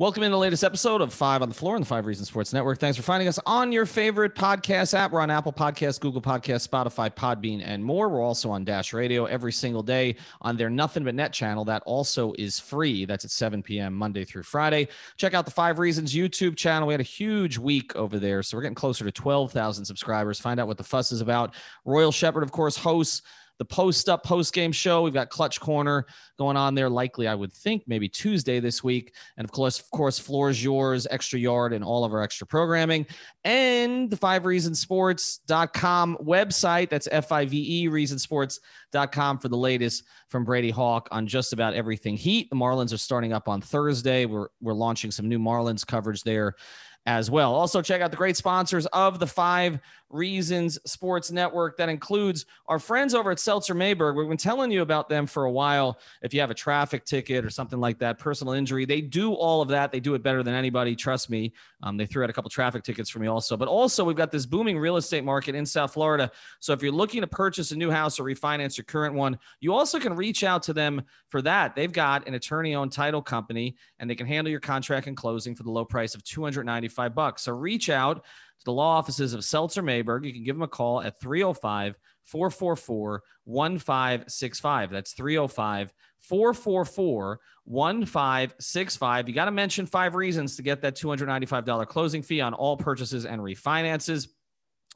Welcome in the latest episode of Five on the Floor on the Five Reasons Sports Network. Thanks for finding us on your favorite podcast app. We're on Apple Podcasts, Google Podcasts, Spotify, Podbean, and more. We're also on Dash Radio every single day on their Nothing But Net channel. That also is free. That's at 7 p.m. Monday through Friday. Check out the Five Reasons YouTube channel. We had a huge week over there, so we're getting closer to 12,000 subscribers. Find out what the fuss is about. Royal Shepherd, of course, hosts the post up post game show. We've got Clutch Corner going on there. Likely, I would think maybe Tuesday this week. And of course, of course, floor is yours, extra yard, and all of our extra programming. And the five reasonsports.com website. That's F I V E reasonsports.com for the latest from Brady Hawk on just about everything Heat. The Marlins are starting up on Thursday. We're, we're launching some new Marlins coverage there as well. Also, check out the great sponsors of the Five Reasons Sports Network. That includes our friends over at Seltzer Mayberg. We've been telling you about them for a while. If you have a traffic ticket or something like that, personal injury, they do all of that. They do it better than anybody. Trust me. Um, they threw out a couple traffic tickets for me also. But also, we've got this booming real estate market in South Florida. So if you're looking to purchase a new house or refinance your current one, you also can reach out to them for that. They've got an attorney-owned title company, and they can handle your contract and closing for the low price of 295 bucks. So reach out to the law offices of Seltzer Mayberg. You can give them a call at 305 444 1565. That's 305 444 1565. You got to mention five reasons to get that $295 closing fee on all purchases and refinances.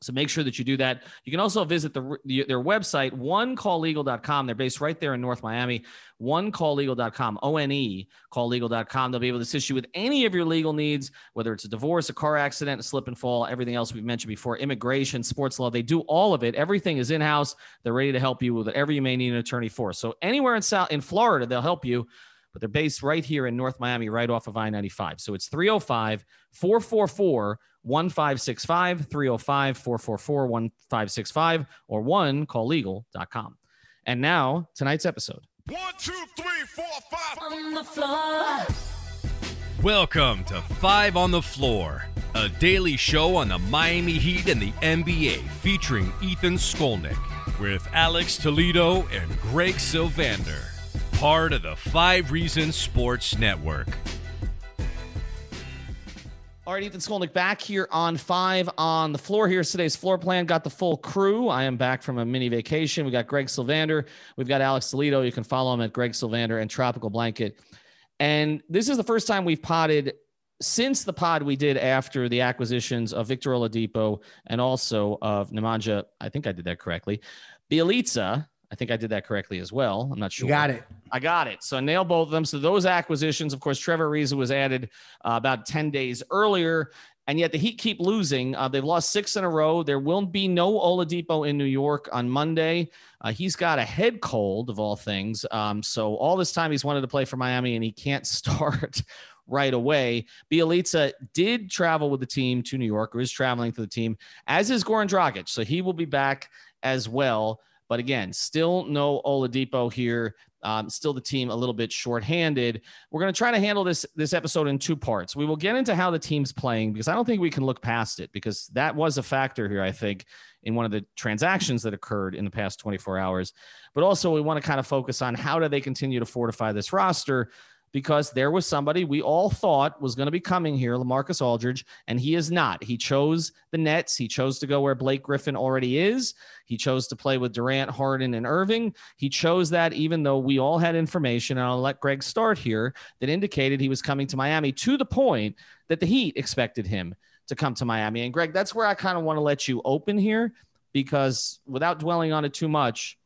So make sure that you do that. You can also visit the, the, their website, onecalllegal.com. They're based right there in North Miami. Onecalllegal.com, O N E, calllegal.com. They'll be able to assist you with any of your legal needs, whether it's a divorce, a car accident, a slip and fall, everything else we've mentioned before, immigration, sports law. They do all of it. Everything is in house. They're ready to help you with whatever you may need an attorney for. So anywhere in South in Florida, they'll help you but they're based right here in North Miami, right off of I 95. So it's 305 444 1565, 305 444 1565, or one call legal.com. And now, tonight's episode. One, two, three, four, five. On the floor. Welcome to Five on the Floor, a daily show on the Miami Heat and the NBA featuring Ethan Skolnick with Alex Toledo and Greg Sylvander, part of the Five Reasons Sports Network. All right, Ethan Skolnick back here on five on the floor. Here's today's floor plan. Got the full crew. I am back from a mini vacation. We got Greg Sylvander. We've got Alex Toledo. You can follow him at Greg Sylvander and Tropical Blanket. And this is the first time we've potted since the pod we did after the acquisitions of Victor Oladipo and also of Nemanja. I think I did that correctly. Bjelica I think I did that correctly as well. I'm not sure. You got it. I got it. So I nailed both of them. So those acquisitions, of course, Trevor Ariza was added uh, about 10 days earlier. And yet the Heat keep losing. Uh, they've lost six in a row. There will be no Oladipo in New York on Monday. Uh, he's got a head cold of all things. Um, so all this time he's wanted to play for Miami and he can't start right away. Bjelica did travel with the team to New York or is traveling to the team, as is Goran Dragic. So he will be back as well. But again, still no Oladipo here. Um, still the team a little bit shorthanded. We're going to try to handle this this episode in two parts. We will get into how the team's playing because I don't think we can look past it because that was a factor here. I think in one of the transactions that occurred in the past 24 hours. But also we want to kind of focus on how do they continue to fortify this roster because there was somebody we all thought was going to be coming here, Lamarcus Aldridge, and he is not. He chose the Nets. He chose to go where Blake Griffin already is. He chose to play with Durant, Harden, and Irving. He chose that even though we all had information, and I'll let Greg start here, that indicated he was coming to Miami to the point that the Heat expected him to come to Miami. And Greg, that's where I kind of want to let you open here because without dwelling on it too much,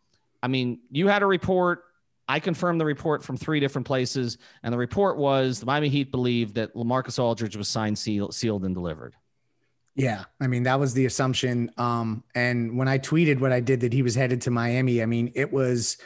I mean, you had a report I confirmed the report from three different places, and the report was the Miami Heat believed that Lamarcus Aldridge was signed, sealed, sealed and delivered. Yeah, I mean that was the assumption. Um, and when I tweeted what I did that he was headed to Miami, I mean it was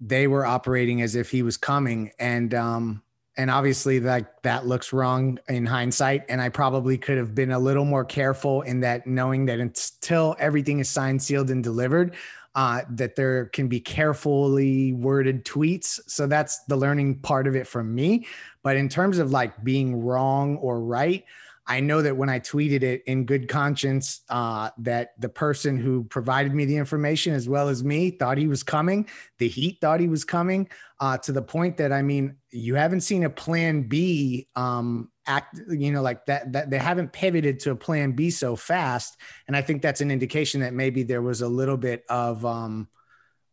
they were operating as if he was coming, and um, and obviously that that looks wrong in hindsight. And I probably could have been a little more careful in that, knowing that until everything is signed, sealed, and delivered, uh, that there can be carefully worded tweets. So that's the learning part of it from me. But in terms of like being wrong or right, I know that when I tweeted it in good conscience, uh, that the person who provided me the information, as well as me, thought he was coming. The Heat thought he was coming uh, to the point that I mean, you haven't seen a Plan B um, act. You know, like that. That they haven't pivoted to a Plan B so fast, and I think that's an indication that maybe there was a little bit of. Um,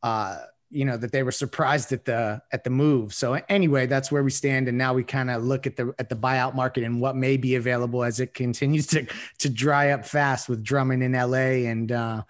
uh, you know that they were surprised at the at the move. So anyway, that's where we stand, and now we kind of look at the at the buyout market and what may be available as it continues to to dry up fast with Drummond in LA and uh,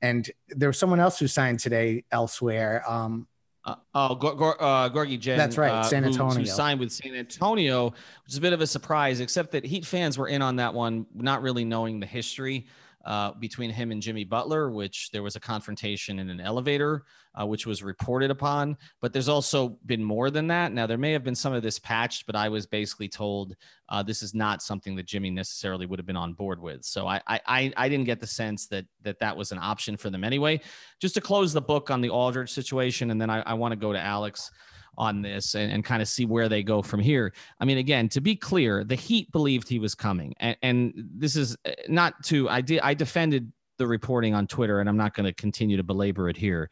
and there was someone else who signed today elsewhere. Um, uh, oh, uh, Gorgui Dieng. That's right, San Antonio. Who, who, signed with San Antonio, which is a bit of a surprise, except that Heat fans were in on that one, not really knowing the history uh, between him and Jimmy Butler, which there was a confrontation in an elevator, uh, which was reported upon. But there's also been more than that. Now, there may have been some of this patched, but I was basically told uh, this is not something that Jimmy necessarily would have been on board with. So I, I, I didn't get the sense that that that was an option for them anyway. Just to close the book on the Aldridge situation, and then I, I want to go to Alex on this and, and kind of see where they go from here. I mean, again, to be clear, the Heat believed he was coming, and, and this is uh, not to I did I defended the reporting on Twitter, and I'm not going to continue to belabor it here.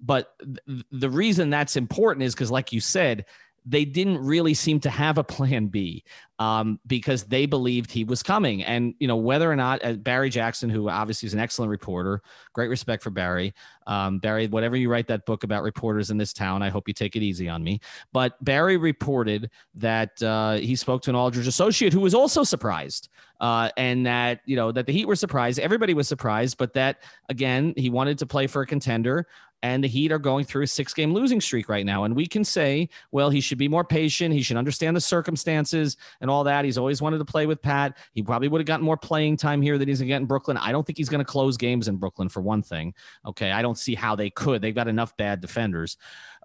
But th- the reason that's important is because, like you said, they didn't really seem to have a plan B um, because they believed he was coming. And, you know, whether or not uh, Barry Jackson, who obviously is an excellent reporter, great respect for Barry. Um, Barry, whatever you write that book about reporters in this town, I hope you take it easy on me. But Barry reported that uh, he spoke to an Aldridge associate who was also surprised. Uh, and that, you know, that the Heat were surprised. Everybody was surprised, but that, again, he wanted to play for a contender and the Heat are going through a six game losing streak right now. And we can say, well, he should be more patient. He should understand the circumstances and all that. He's always wanted to play with Pat. He probably would have gotten more playing time here than he's going to get in Brooklyn. I don't think he's going to close games in Brooklyn for one thing. Okay. I don't see how they could. They've got enough bad defenders.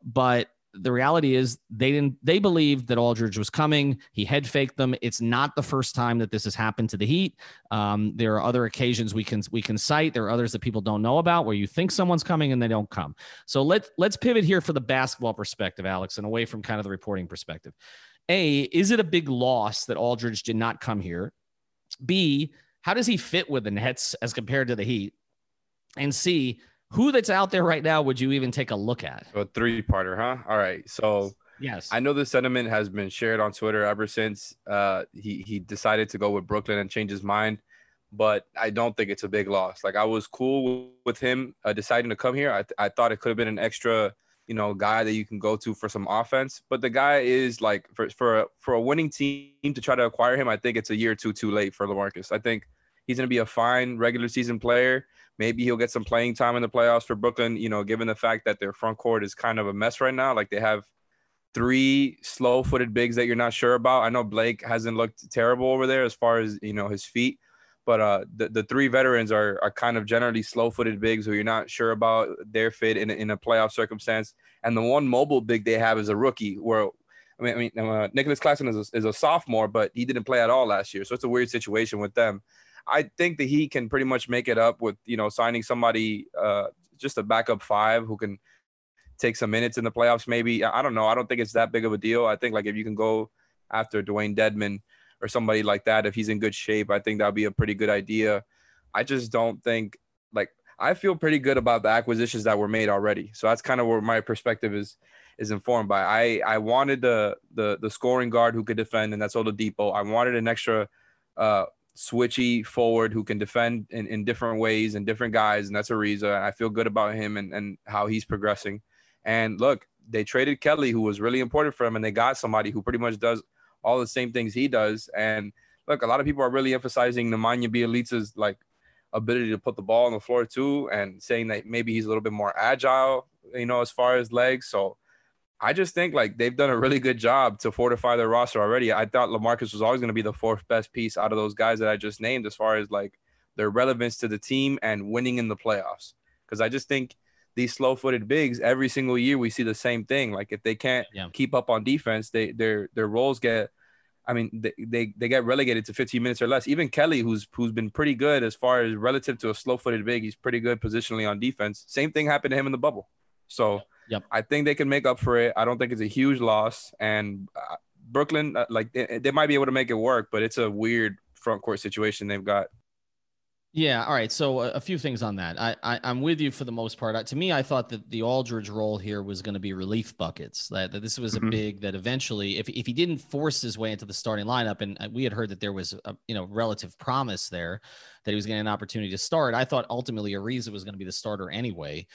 But the reality is they didn't they believed that Aldridge was coming. He head faked them. It's not the first time that this has happened to the Heat. Um, there are other occasions we can we can cite. There are others that people don't know about where you think someone's coming and they don't come. So let's let's pivot here for the basketball perspective, Alex, and away from kind of the reporting perspective. A, is it a big loss that Aldridge did not come here? B, how does he fit with the Nets as compared to the Heat? And C, who that's out there right now would you even take a look at? A three parter, huh? All right. So yes, I know the sentiment has been shared on Twitter ever since uh, he he decided to go with Brooklyn and change his mind. But I don't think it's a big loss. Like I was cool with him uh, deciding to come here. I, th- I thought it could have been an extra, you know, guy that you can go to for some offense. But the guy is like for for a, for a winning team to try to acquire him. I think it's a year or two too late for Lamarcus. I think he's going to be a fine regular season player Maybe he'll get some playing time in the playoffs for Brooklyn, you know, given the fact that their front court is kind of a mess right now. Like they have three slow footed bigs that you're not sure about. I know Blake hasn't looked terrible over there as far as, you know, his feet, but uh, the, the three veterans are, are kind of generally slow footed bigs who you're not sure about their fit in, in a playoff circumstance. And the one mobile big they have is a rookie where I mean, I mean, uh, Nicholas Claxton is a, is a sophomore, but he didn't play at all last year, so it's a weird situation with them. I think that he can pretty much make it up with you know signing somebody uh, just a backup five who can take some minutes in the playoffs. Maybe I don't know. I don't think it's that big of a deal. I think like if you can go after Dewayne Dedmon or somebody like that, if he's in good shape, I think that'd be a pretty good idea. I just don't think like I feel pretty good about the acquisitions that were made already. So that's kind of where my perspective is is informed by. I I wanted the the the scoring guard who could defend, and that's Oladipo. I wanted an extra uh, switchy forward who can defend in, in different ways and different guys, and that's Ariza. I feel good about him and, and how he's progressing. And look, they traded Kelly, who was really important for him, and they got somebody who pretty much does all the same things he does. And look, a lot of people are really emphasizing Nemanja Bjelica's like ability to put the ball on the floor too, and saying that maybe he's a little bit more agile, you know, as far as legs. So I just think like they've done a really good job to fortify their roster already. I thought Lamarcus was always going to be the fourth best piece out of those guys that I just named as far as like their relevance to the team and winning in the playoffs. Because I just think these slow-footed bigs every single year we see the same thing. Like if they can't yeah. keep up on defense, they their their roles get. I mean, they, they they get relegated to 15 minutes or less. Even Kelly, who's who's been pretty good as far as relative to a slow-footed big, he's pretty good positionally on defense. Same thing happened to him in the bubble. So Yep. I think they can make up for it. I don't think it's a huge loss. And uh, Brooklyn, uh, like they, they, might be able to make it work, but it's a weird front court situation they've got. Yeah. All right. So a, a few things on that. I, I am with you for the most part. Uh, to me, I thought that the Aldridge role here was going to be relief buckets. That, that this was mm-hmm. a big that eventually, if if he didn't force his way into the starting lineup, and uh, we had heard that there was a you know relative promise there that he was getting an opportunity to start. I thought ultimately Ariza was going to be the starter anyway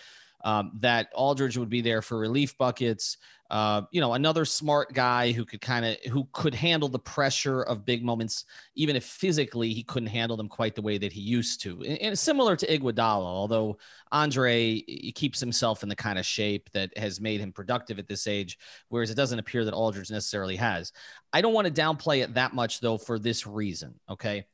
um, that Aldridge would be there for relief buckets. Uh, you know, another smart guy who could kind of who could handle the pressure of big moments, even if physically he couldn't handle them quite the way that he used to. And, and similar to Iguodala, although Andre keeps himself in the kind of shape that has made him productive at this age, whereas it doesn't appear that Aldridge necessarily has. I don't want to downplay it that much though for this reason. Okay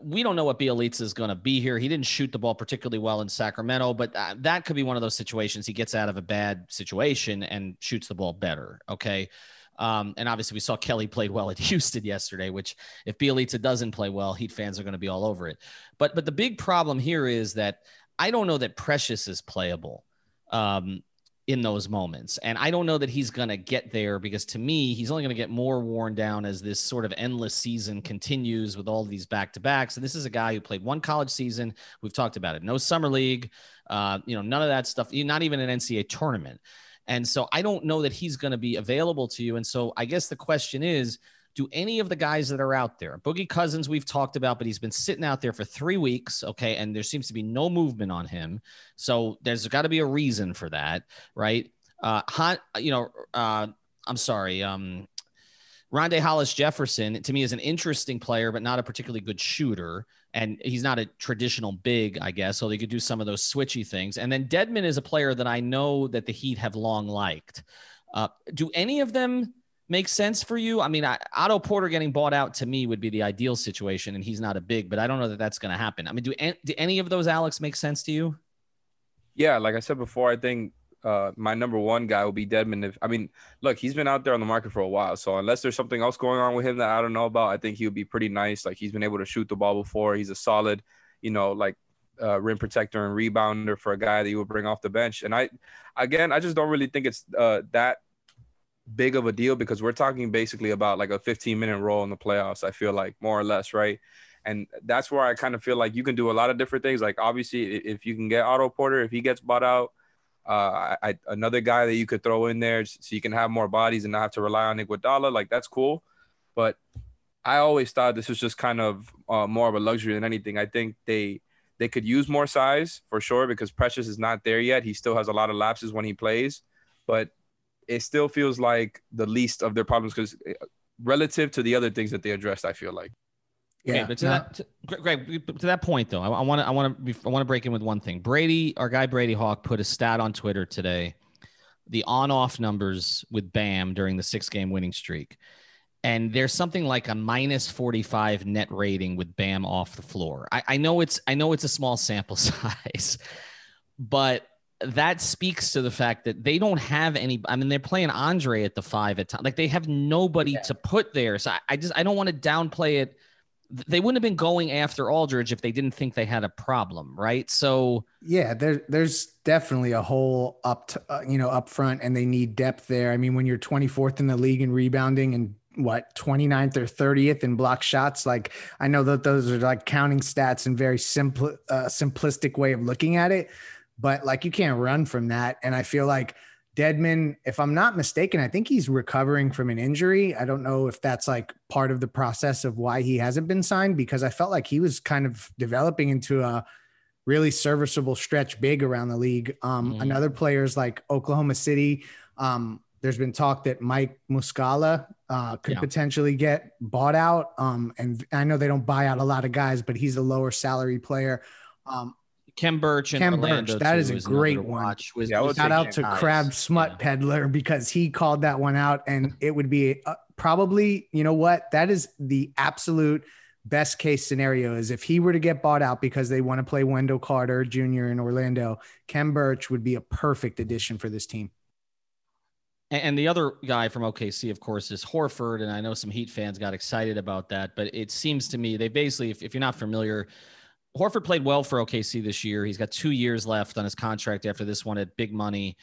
we don't know what Bjelica is going to be here. He didn't shoot the ball particularly well in Sacramento, but uh, that could be one of those situations. He gets out of a bad situation and shoots the ball better. Okay. Um, and obviously, we saw Kelly played well at Houston yesterday, which if Bjelica doesn't play well, Heat fans are going to be all over it. But but the big problem here is that I don't know that Precious is playable. Um, in those moments. And I don't know that he's going to get there because to me, he's only going to get more worn down as this sort of endless season continues with all these back to backs. And this is a guy who played one college season. We've talked about it. No summer league, uh, you know, none of that stuff, not even an NCAA tournament. And so I don't know that he's going to be available to you. And so I guess the question is, do any of the guys that are out there, Boogie Cousins, we've talked about, but he's been sitting out there for three weeks. Okay. And there seems to be no movement on him. So there's got to be a reason for that, right? Uh, Han, you know, uh, I'm sorry. Um, Rondae Hollis Jefferson to me is an interesting player, but not a particularly good shooter. And he's not a traditional big, I guess. So they could do some of those switchy things. And then Dedmon is a player that I know that the Heat have long liked. Uh, do any of them make sense for you? I mean, I, Otto Porter getting bought out to me would be the ideal situation, and he's not a big, but I don't know that that's going to happen. I mean, do, do any of those Alex make sense to you? Yeah, like I said before, I think uh, my number one guy will be Dedmon. If I mean, look, he's been out there on the market for a while, so unless there's something else going on with him that I don't know about, I think he would be pretty nice. Like he's been able to shoot the ball before. He's a solid, you know, like uh, rim protector and rebounder for a guy that you would bring off the bench. And I, again, I just don't really think it's uh, that big of a deal because we're talking basically about like a 15 minute role in the playoffs. I feel like more or less, right? And that's where I kind of feel like you can do a lot of different things. Like obviously, if you can get Otto Porter, if he gets bought out, uh, I, another guy that you could throw in there so you can have more bodies and not have to rely on Iguodala, like that's cool. But I always thought this was just kind of uh, more of a luxury than anything. I think they they could use more size for sure because Precious is not there yet. He still has a lot of lapses when he plays, but it still feels like the least of their problems because eh, relative to the other things that they addressed, I feel like. Yeah, okay, but to no. that, to, Greg, to that point though, I want to, I want to, I want to break in with one thing. Brady, our guy Brady Hawk, put a stat on Twitter today, the on-off numbers with Bam during the six-game winning streak, and there's something like a minus 45 net rating with Bam off the floor. I, I know it's, I know it's a small sample size, but that speaks to the fact that they don't have any. I mean, they're playing Andre at the five at time. Like they have nobody yeah. to put there. So I, I just I don't want to downplay it. They wouldn't have been going after Aldridge if they didn't think they had a problem, right? So yeah, there, there's definitely a hole up, to, uh, you know, up front, and they need depth there. I mean, when you're 24th in the league in rebounding and what 29th or 30th in block shots like i know that those are like counting stats and very simple uh, simplistic way of looking at it but like you can't run from that. And I feel like Dedmon, if I'm not mistaken, I think he's recovering from an injury. I don't know if that's like part of the process of why he hasn't been signed because I felt like he was kind of developing into a really serviceable stretch big around the league. Um, mm. Another players like Oklahoma City. Um, there's been talk that Mike Muscala uh, could yeah. potentially get bought out. Um, and I know they don't buy out a lot of guys, but he's a lower salary player. Um, Khem Birch and Khem Birch, that is a great one. Watch. Was, yeah, shout out to nice. Crab Smut yeah. Peddler because he called that one out, and it would be uh, probably you know what that is the absolute best case scenario is if he were to get bought out because they want to play Wendell Carter Jr. in Orlando, Khem Birch would be a perfect addition for this team. And the other guy from OKC, of course, is Horford. And I know some Heat fans got excited about that, but it seems to me they basically, if, if you're not familiar, Horford played well for OKC this year. He's got two years left on his contract after this one at big money.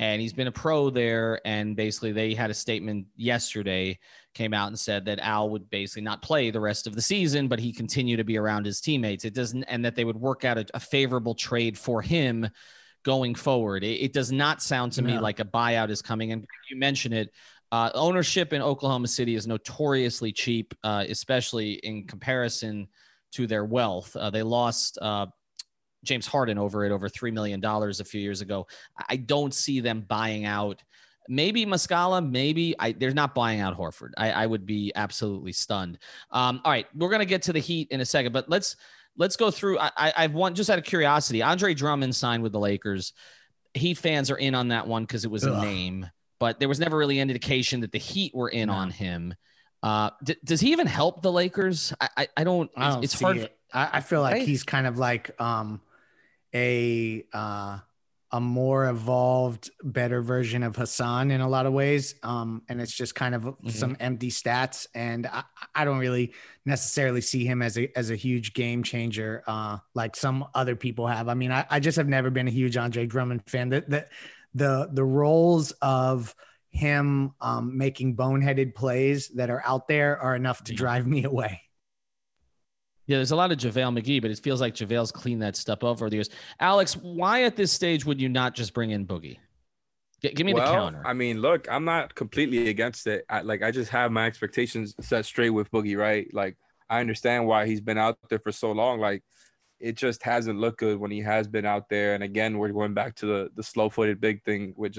and he's been a pro there. And basically, they had a statement yesterday came out and said that Al would basically not play the rest of the season, but he continued to be around his teammates. It doesn't, and that they would work out a, a favorable trade for him going forward. It, it does not sound to no. me like a buyout is coming. And you mentioned it. Uh, ownership in Oklahoma City is notoriously cheap, uh, especially in comparison to their wealth. Uh, they lost uh, James Harden over it, over $3 million a few years ago. I don't see them buying out. Maybe Muscala, maybe I, they're not buying out Horford. I, I would be absolutely stunned. Um, all right, we're gonna get to the Heat in a second, but let's let's go through. I, I, I've one just out of curiosity. Andre Drummond signed with the Lakers. Heat fans are in on that one because it was Ugh. a name, but there was never really indication that the Heat were in no. on him. Uh, d- does he even help the Lakers? I I, I don't. I don't it's hard. It. I, I, feel like right? he's kind of like um a uh, a more evolved, better version of Hassan in a lot of ways. Um, and it's just kind of mm-hmm. some empty stats. And I, I, don't really necessarily see him as a as a huge game changer, uh, like some other people have. I mean, I, I just have never been a huge Andre Drummond fan. That the the, the roles of him um, making boneheaded plays that are out there are enough to mm-hmm. drive me away. Yeah, there's a lot of JaVale McGee, but it feels like JaVale's cleaned that stuff up over the years. Alex, why at this stage would you not just bring in Boogie? G- give me well, the counter. I mean, look, I'm not completely against it. I, like, I just have my expectations set straight with Boogie, right? Like, I understand why he's been out there for so long. Like, it just hasn't looked good when he has been out there. And again, we're going back to the the slow footed big thing, which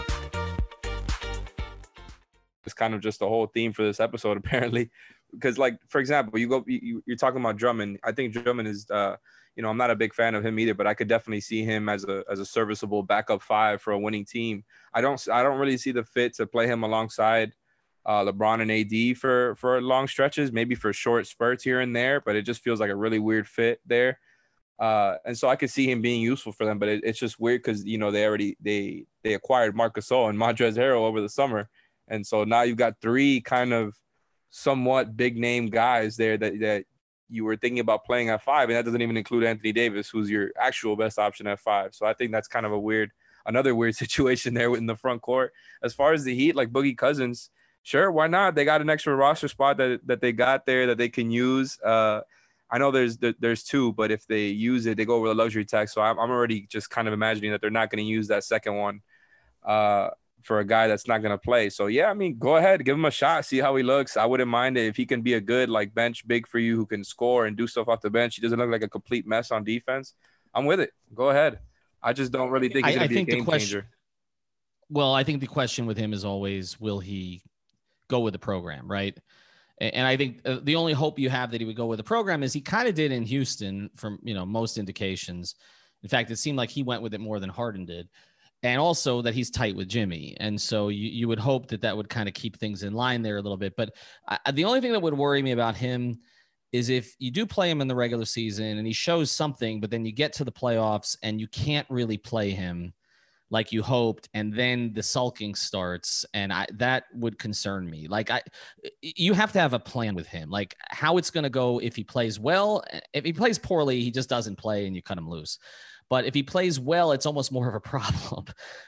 It's kind of just the whole theme for this episode, apparently because like for example, you go you, you're talking about Drummond. I think Drummond is uh you know I'm not a big fan of him either, but I could definitely see him as a as a serviceable backup five for a winning team. I don't I don't really see the fit to play him alongside uh, LeBron and AD for for long stretches, maybe for short spurts here and there, but it just feels like a really weird fit there. Uh, and so I could see him being useful for them, but it, it's just weird because you know they already they they acquired Marc Gasol and Montrezl Harrell over the summer, and so now you've got three kind of somewhat big name guys there that that you were thinking about playing at five, and that doesn't even include Anthony Davis, who's your actual best option at five. So I think that's kind of a weird, another weird situation there in the front court. As far as the Heat, like Boogie Cousins, sure, why not? They got an extra roster spot that that they got there that they can use. Uh, I know there's there's two, but if they use it, they go over the luxury tax. So I'm, I'm already just kind of imagining that they're not going to use that second one. Uh, for a guy that's not going to play. So yeah, I mean, go ahead, give him a shot, see how he looks. I wouldn't mind it if he can be a good like bench big for you who can score and do stuff off the bench. He doesn't look like a complete mess on defense. I'm with it. Go ahead. I just don't really think he's going to be a game question, changer. Well, I think the question with him is always, will he go with the program, right? And I think uh, the only hope you have that he would go with the program is he kind of did in Houston, from you know most indications. In fact, it seemed like he went with it more than Harden did and also that he's tight with Jimmy. And so you, you would hope that that would kind of keep things in line there a little bit. But I, the only thing that would worry me about him is if you do play him in the regular season and he shows something, but then you get to the playoffs and you can't really play him like you hoped and then the sulking starts and I that would concern me. Like I you have to have a plan with him. Like how it's going to go if he plays well, if he plays poorly, he just doesn't play and you cut him loose. But if he plays well, it's almost more of a problem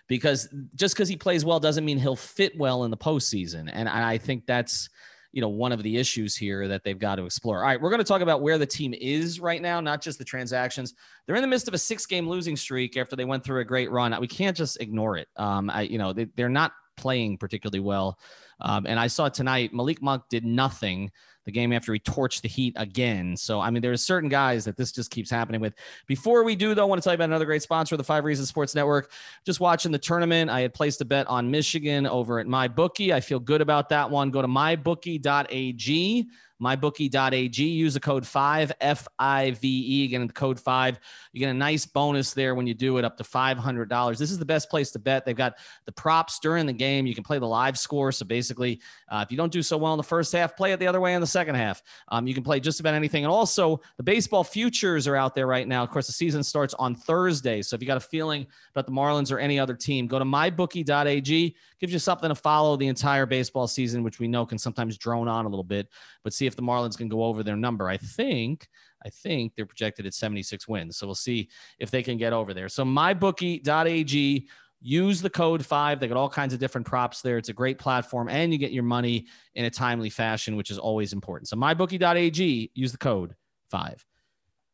because just because he plays well doesn't mean he'll fit well in the postseason. And I think that's you know one of the issues here that they've got to explore. All right, we're going to talk about where the team is right now, not just the transactions. They're in the midst of a six-game losing streak after they went through a great run. We can't just ignore it. Um, I, you know, they, they're not playing particularly well. Um, and I saw tonight Malik Monk did nothing the game after he torched the Heat again. So, I mean, there's certain guys that this just keeps happening with. Before we do, though, I want to tell you about another great sponsor the Five Reasons Sports Network. Just watching the tournament, I had placed a bet on Michigan over at MyBookie. I feel good about that one. Go to mybookie.ag mybookie.ag. Use the code 5 F I V E. Again, the code 5. You get a nice bonus there when you do it up to $500. This is the best place to bet. They've got the props during the game. You can play the live score. So basically, basically, uh, if you don't do so well in the first half, play it the other way in the second half. Um, you can play just about anything. And also, the baseball futures are out there right now. Of course, the season starts on Thursday. So if you got a feeling about the Marlins or any other team, go to mybookie.ag. Gives you something to follow the entire baseball season, which we know can sometimes drone on a little bit, but see if the Marlins can go over their number. I think. I think they're projected at 76 wins. So we'll see if they can get over there. So mybookie.ag, use the code five. They got all kinds of different props there. It's a great platform and you get your money in a timely fashion, which is always important. So mybookie.ag, use the code five.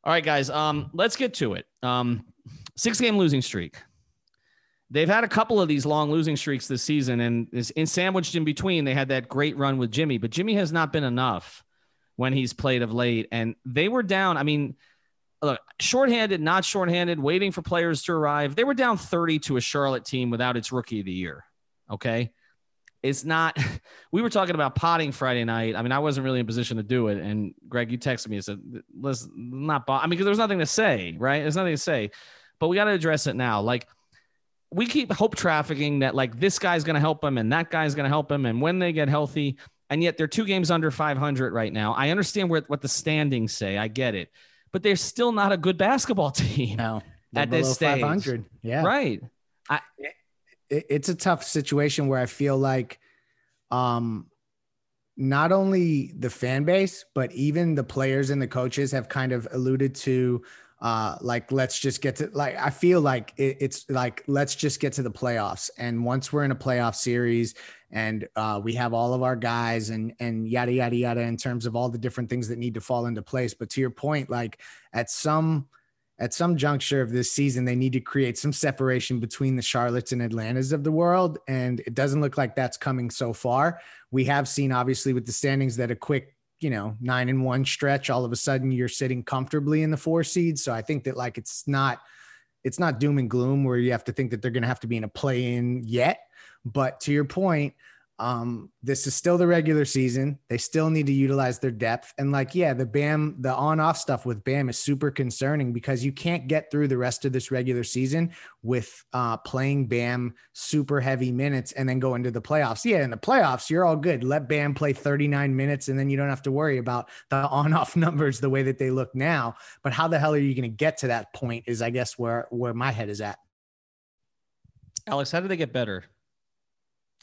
All right, guys. Um, let's get to it. Um, six game losing streak. They've had a couple of these long losing streaks this season, and is in sandwiched in between, they had that great run with Jimmy, but Jimmy has not been enough when he's played of late. And they were down. I mean, look, shorthanded, not shorthanded, waiting for players to arrive. They were down 30 to a Charlotte team without its rookie of the year. Okay. It's not, we were talking about potting Friday night. I mean, I wasn't really in position to do it. And Greg, you texted me and said, let's not, I mean, because there was nothing to say, right? There's nothing to say, but we got to address it now. Like, we keep hope trafficking that like this guy's going to help him and that guy's going to help him. And when they get healthy, and yet they're two games under 500 right now. I understand what, what the standings say. I get it but they're still not a good basketball team no, at this stage. 500. Yeah. Right. I, it, it's a tough situation where I feel like um, not only the fan base, but even the players and the coaches have kind of alluded to uh, like let's just get to like I feel like it, it's like let's just get to the playoffs. And once we're in a playoff series and uh, we have all of our guys and and yada yada yada in terms of all the different things that need to fall into place. But to your point, like at some at some juncture of this season, they need to create some separation between the Charlottes and Atlantas of the world. And it doesn't look like that's coming so far. We have seen, obviously, with the standings, that a quick you know nine and one stretch all of a sudden you're sitting comfortably in the four seed. So i think that like it's not it's not doom and gloom where you have to think that they're going to have to be in a play in yet. But to your point um, this is still the regular season. They still need to utilize their depth. And like, yeah, the Bam, the on off stuff with Bam is super concerning because you can't get through the rest of this regular season with uh, playing Bam super heavy minutes and then go into the playoffs. Yeah, in the playoffs, you're all good. Let Bam play 39 minutes and then you don't have to worry about the on off numbers the way that they look now. But how the hell are you going to get to that point is, I guess, where, where my head is at. Alex, how do they get better?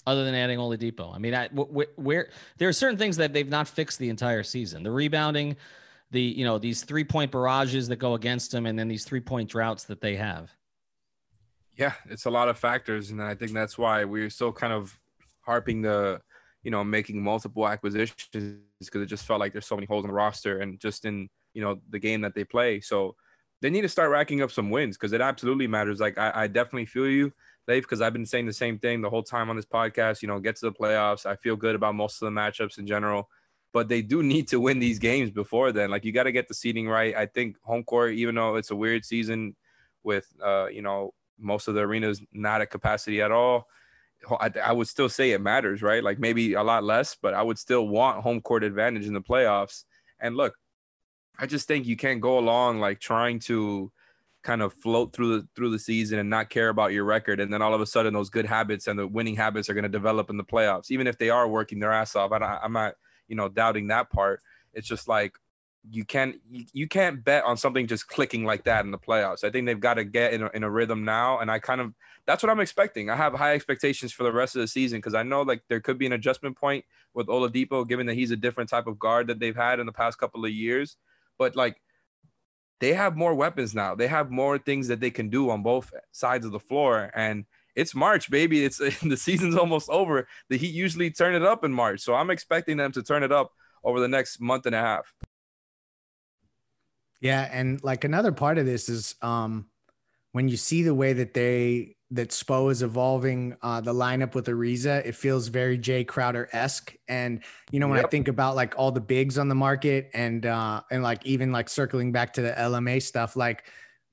Other than adding Oladipo. I mean, I, where, where there are certain things that they've not fixed the entire season. The rebounding, the you know these three point barrages that go against them, and then these three point droughts that they have. Yeah, it's a lot of factors, and I think that's why we're still kind of harping the, you know, making multiple acquisitions because it just felt like there's so many holes in the roster and just in you know the game that they play. So they need to start racking up some wins because it absolutely matters. Like I, I definitely feel you Dave, because I've been saying the same thing the whole time on this podcast. You know, get to the playoffs. I feel good about most of the matchups in general, but they do need to win these games before then. Like you got to get the seating right. I think home court, even though it's a weird season with, uh, you know, most of the arenas not at capacity at all. I, I would still say it matters, right? Like maybe a lot less, but I would still want home court advantage in the playoffs. And look, I just think you can't go along like trying to kind of float through the through the season and not care about your record. And then all of a sudden those good habits and the winning habits are going to develop in the playoffs. Even if they are working their ass off I, i'm not you know doubting that part. It's just like you can't you, you can't bet on something just clicking like that in the playoffs. I think they've got to get in a, in a rhythm now. And i kind of that's what i'm expecting. I have high expectations for the rest of the season because i know like there could be an adjustment point with oladipo given that he's a different type of guard that they've had in the past couple of years. But like they have more weapons now. They have more things that they can do on both sides of the floor. And it's March, baby. It's the season's almost over. The Heat usually turn it up in March. So I'm expecting them to turn it up over the next month and a half. Yeah. And like another part of this is um when you see the way that they that Spo is evolving uh, the lineup with Ariza. It feels very Jae Crowder esque. And you know, when yep. I think about like all the bigs on the market and uh, and like even like circling back to the LMA stuff, like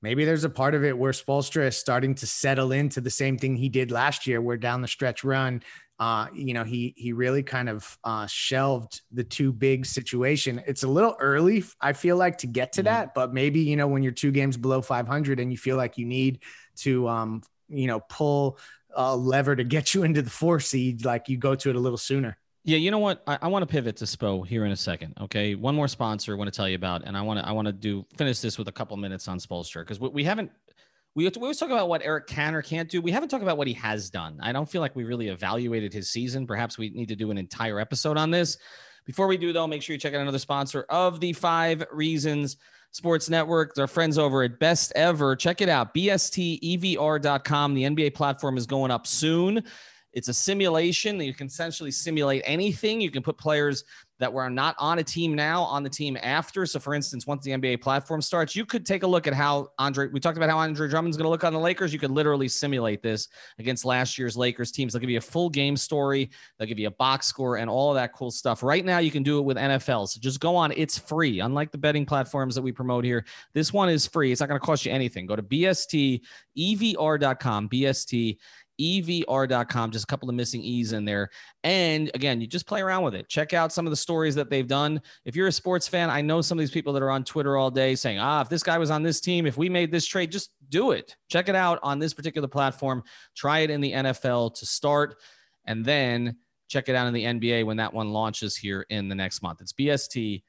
maybe there's a part of it where Spoelstra is starting to settle into the same thing he did last year, where down the stretch run, uh, you know, he he really kind of uh, shelved the two big situation. It's a little early, I feel like, to get to mm-hmm. that, but maybe you know when you're two games below 500 and you feel like you need to um, you know, pull a lever to get you into the four seed, like you go to it a little sooner. Yeah, you know what? I, I want to pivot to Spo here in a second. Okay, one more sponsor I want to tell you about, and I want to I want to do finish this with a couple minutes on Spoelstra because we, we haven't we, we always talk about what Erik can or can't do. We haven't talked about what he has done. I don't feel like we really evaluated his season. Perhaps we need to do an entire episode on this. Before we do, though, make sure you check out another sponsor of the Five Reasons Sports Network. Our friends over at Best Ever. Check it out, bstevr.com. The NBA platform is going up soon. It's a simulation that you can essentially simulate anything. You can put players that were not on a team now on the team after. So, for instance, once the NBA platform starts, you could take a look at how Andre. We talked about how Andre Drummond's going to look on the Lakers. You could literally simulate this against last year's Lakers teams. They'll give you a full game story. They'll give you a box score and all of that cool stuff. Right now, you can do it with NFL. So just go on. It's free. Unlike the betting platforms that we promote here, this one is free. It's not going to cost you anything. Go to bstevr.com. BST evr.com just a couple of missing e's in there. And again you just play around with it. Check out some of the stories that they've done. If you're a sports fan i know some of these people that are on twitter all day saying ah if this guy was on this team if we made this trade just do it. Check it out on this particular platform. Try it in the nfl to start and then check it out in the nba when that one launches here in the next month. It's bstevr.com.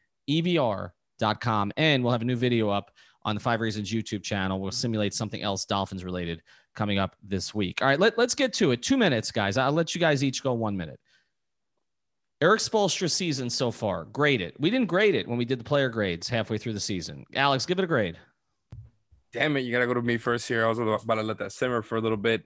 and we'll have a new video up on the five reasons youtube channel. We'll simulate something else dolphins related coming up this week. All right, let, let's get to it. Two minutes, guys. I'll let you guys each go one minute. Erik Spoelstra season so far, grade it. We didn't grade it when we did the player grades halfway through the season. Alex, give it a grade. Damn it, you gotta go to me first here. I was about to let that simmer for a little bit.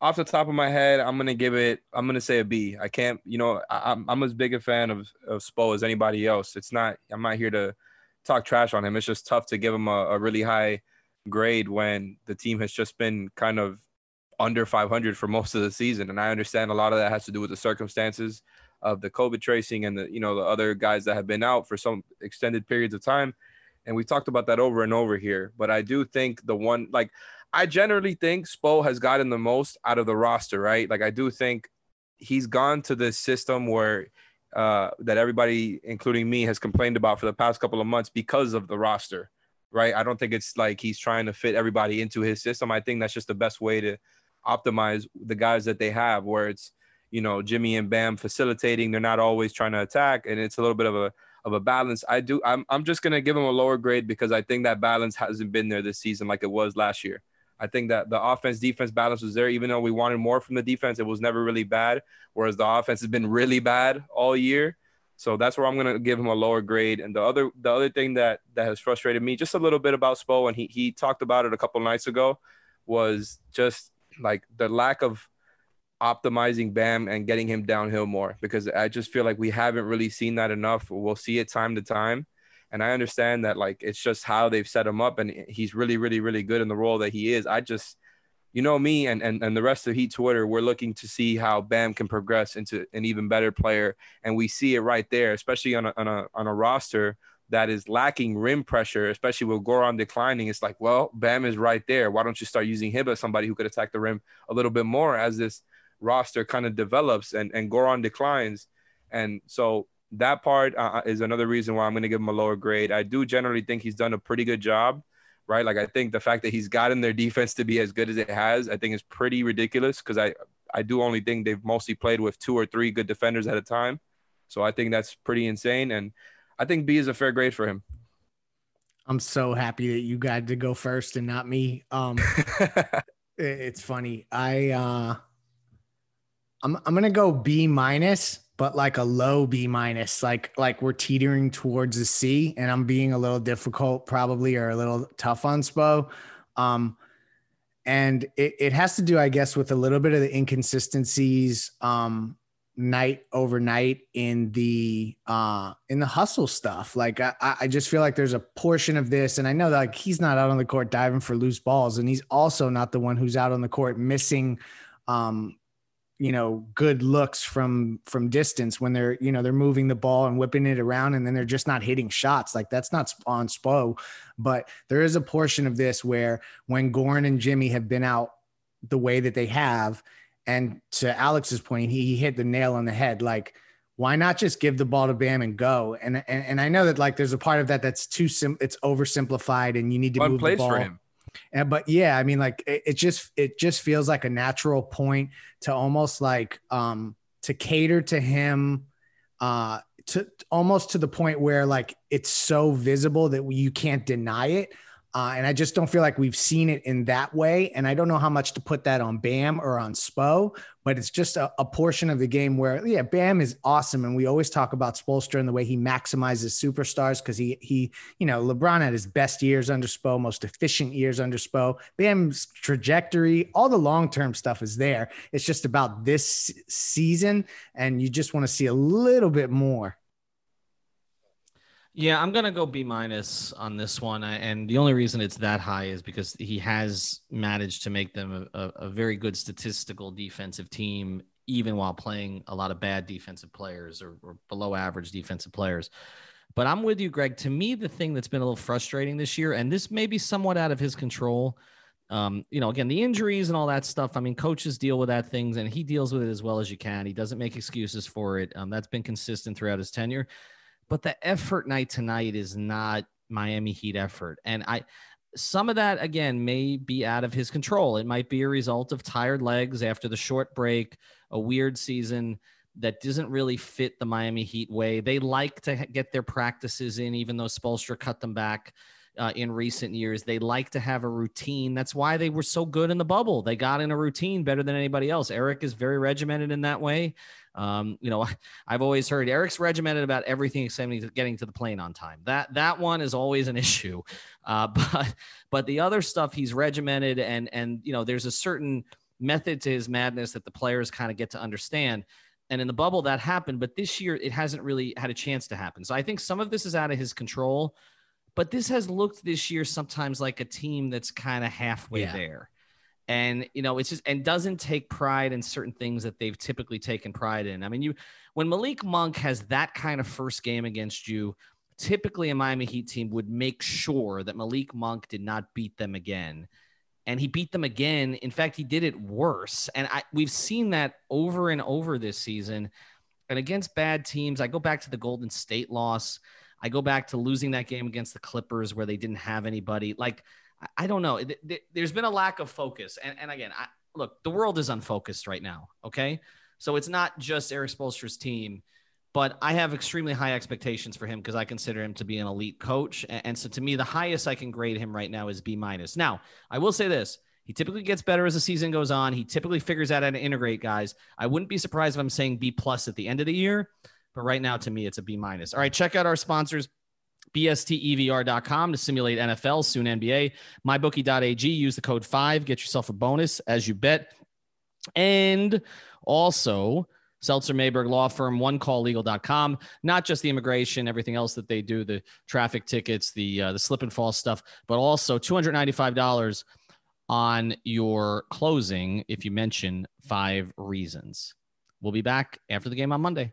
Off the top of my head, I'm gonna give it. I'm gonna say a B. I can't. You know, I, am I'm as big a fan of of Spo as anybody else. It's not. I'm not here to talk trash on him. It's just tough to give him a, a really high grade when the team has just been kind of under 500 for most of the season. And I understand a lot of that has to do with the circumstances of the COVID tracing and the you know the other guys that have been out for some extended periods of time. And we talked about that over and over here. But I do think the one like I generally think Spo has gotten the most out of the roster, right? Like I do think he's gone to this system where uh, that everybody, including me, has complained about for the past couple of months because of the roster right? I don't think it's like he's trying to fit everybody into his system. I think that's just the best way to optimize the guys that they have, where it's you know Jimmy and Bam facilitating. They're not always trying to attack, and it's a little bit of a of a balance. I do. I'm I'm just gonna give him a lower grade because I think that balance hasn't been there this season like it was last year. I think that the offense defense balance was there, even though we wanted more from the defense. It was never really bad, whereas the offense has been really bad all year. So that's where I'm gonna give him a lower grade. And the other the other thing that that has frustrated me just a little bit about Spo, and he he talked about it a couple nights ago, was just like the lack of optimizing Bam and getting him downhill more because I just feel like we haven't really seen that enough. We'll see it time to time. And I understand that like it's just how they've set him up and he's really, really, really good in the role that he is. I just you know me and, and and the rest of Heat Twitter, we're looking to see how Bam can progress into an even better player, and we see it right there, especially on a on a on a roster that is lacking rim pressure, especially with Goran declining. It's like, well, Bam is right there. Why don't you start using him as somebody who could attack the rim a little bit more as this roster kind of develops and and Goran declines, and so that part uh, is another reason why I'm going to give him a lower grade. I do generally think he's done a pretty good job right? Like I think the fact that he's gotten their defense to be as good as it has, I think is pretty ridiculous because I I do only think they've mostly played with two or three good defenders at a time. So I think that's pretty insane. And I think B is a fair grade for him. I'm so happy that you got to go first and not me. Um it's funny. I uh I'm I'm gonna go B minus but like a low B minus, like like we're teetering towards a C, and I'm being a little difficult, probably, or a little tough on Spo. Um, and it, it has to do, I guess, with a little bit of the inconsistencies um, night over night in the uh, in the hustle stuff. Like I, I just feel like there's a portion of this, and I know that like he's not out on the court diving for loose balls, and he's also not the one who's out on the court missing um, you know good looks from from distance when they're you know they're moving the ball and whipping it around and then they're just not hitting shots. Like that's not on spo but there is a portion of this where when Goran and Jimmy have been out the way that they have and to Alex's point he hit the nail on the head. Like why not just give the ball to Bam and go? And and, and I know that like there's a part of that that's too sim it's oversimplified and you need to Fun move plays the ball for him And, but yeah, I mean, like it, it just it just feels like a natural point to almost like um to cater to him uh to almost to the point where like it's so visible that you can't deny it uh, and I just don't feel like we've seen it in that way. And I don't know how much to put that on Bam or on Spo, but it's just a, a portion of the game where, yeah, Bam is awesome. And we always talk about Spoelstra and the way he maximizes superstars because he, he, you know, LeBron had his best years under Spo, most efficient years under Spo. Bam's trajectory, all the long term stuff is there. It's just about this season. And you just want to see a little bit more. Yeah, I'm gonna go B minus on this one, and the only reason it's that high is because he has managed to make them a, a, very good statistical defensive team, even while playing a lot of bad defensive players or, or below average defensive players. But I'm with you, Greg. To me, the thing that's been a little frustrating this year, and this may be somewhat out of his control. Um, you know, again, the injuries and all that stuff. I mean, coaches deal with that things, and he deals with it as well as you can. He doesn't make excuses for it. Um, that's been consistent throughout his tenure but the effort night tonight is not Miami Heat effort. And I, some of that again may be out of his control. It might be a result of tired legs after the short break, a weird season that doesn't really fit the Miami Heat way. They like to get their practices in, even though Spoelstra cut them back uh, in recent years. They like to have a routine. That's why they were so good in the bubble. They got in a routine better than anybody else. Erik is very regimented in that way. Um, you know, I've always heard Erik's regimented about everything except getting to the plane on time. That that one is always an issue. Uh, but but the other stuff he's regimented and and you know there's a certain method to his madness that the players kind of get to understand. And in the bubble that happened, but this year it hasn't really had a chance to happen. So I think some of this is out of his control. But this has looked this year sometimes like a team that's kind of halfway yeah. there. And you know, it's just and doesn't take pride in certain things that they've typically taken pride in. I mean, you when Malik Monk has that kind of first game against you, typically a Miami Heat team would make sure that Malik Monk did not beat them again. And he beat them again. In fact, he did it worse. And I, we've seen that over and over this season. And against bad teams, I go back to the Golden State loss. I go back to losing that game against the Clippers where they didn't have anybody. Like, I don't know. There's been a lack of focus. And, and again, I, look, the world is unfocused right now. Okay. So it's not just Erik Spoelstra's team, but I have extremely high expectations for him because I consider him to be an elite coach. And so to me, the highest I can grade him right now is B minus. Now, I will say this. He typically gets better as the season goes on. He typically figures out how to integrate guys. I wouldn't be surprised if I'm saying B plus at the end of the year. But right now, to me, it's a B minus. All right, check out our sponsors. BSTEVR.com to simulate NFL, soon NBA. MyBookie.ag, use the code 5, get yourself a bonus as you bet. And also, Seltzer Mayberg Law Firm, onecalllegal.com, not just the immigration, everything else that they do, the traffic tickets, the uh, the slip and fall stuff, but also $295 on your closing if you mention five reasons. We'll be back after the game on Monday.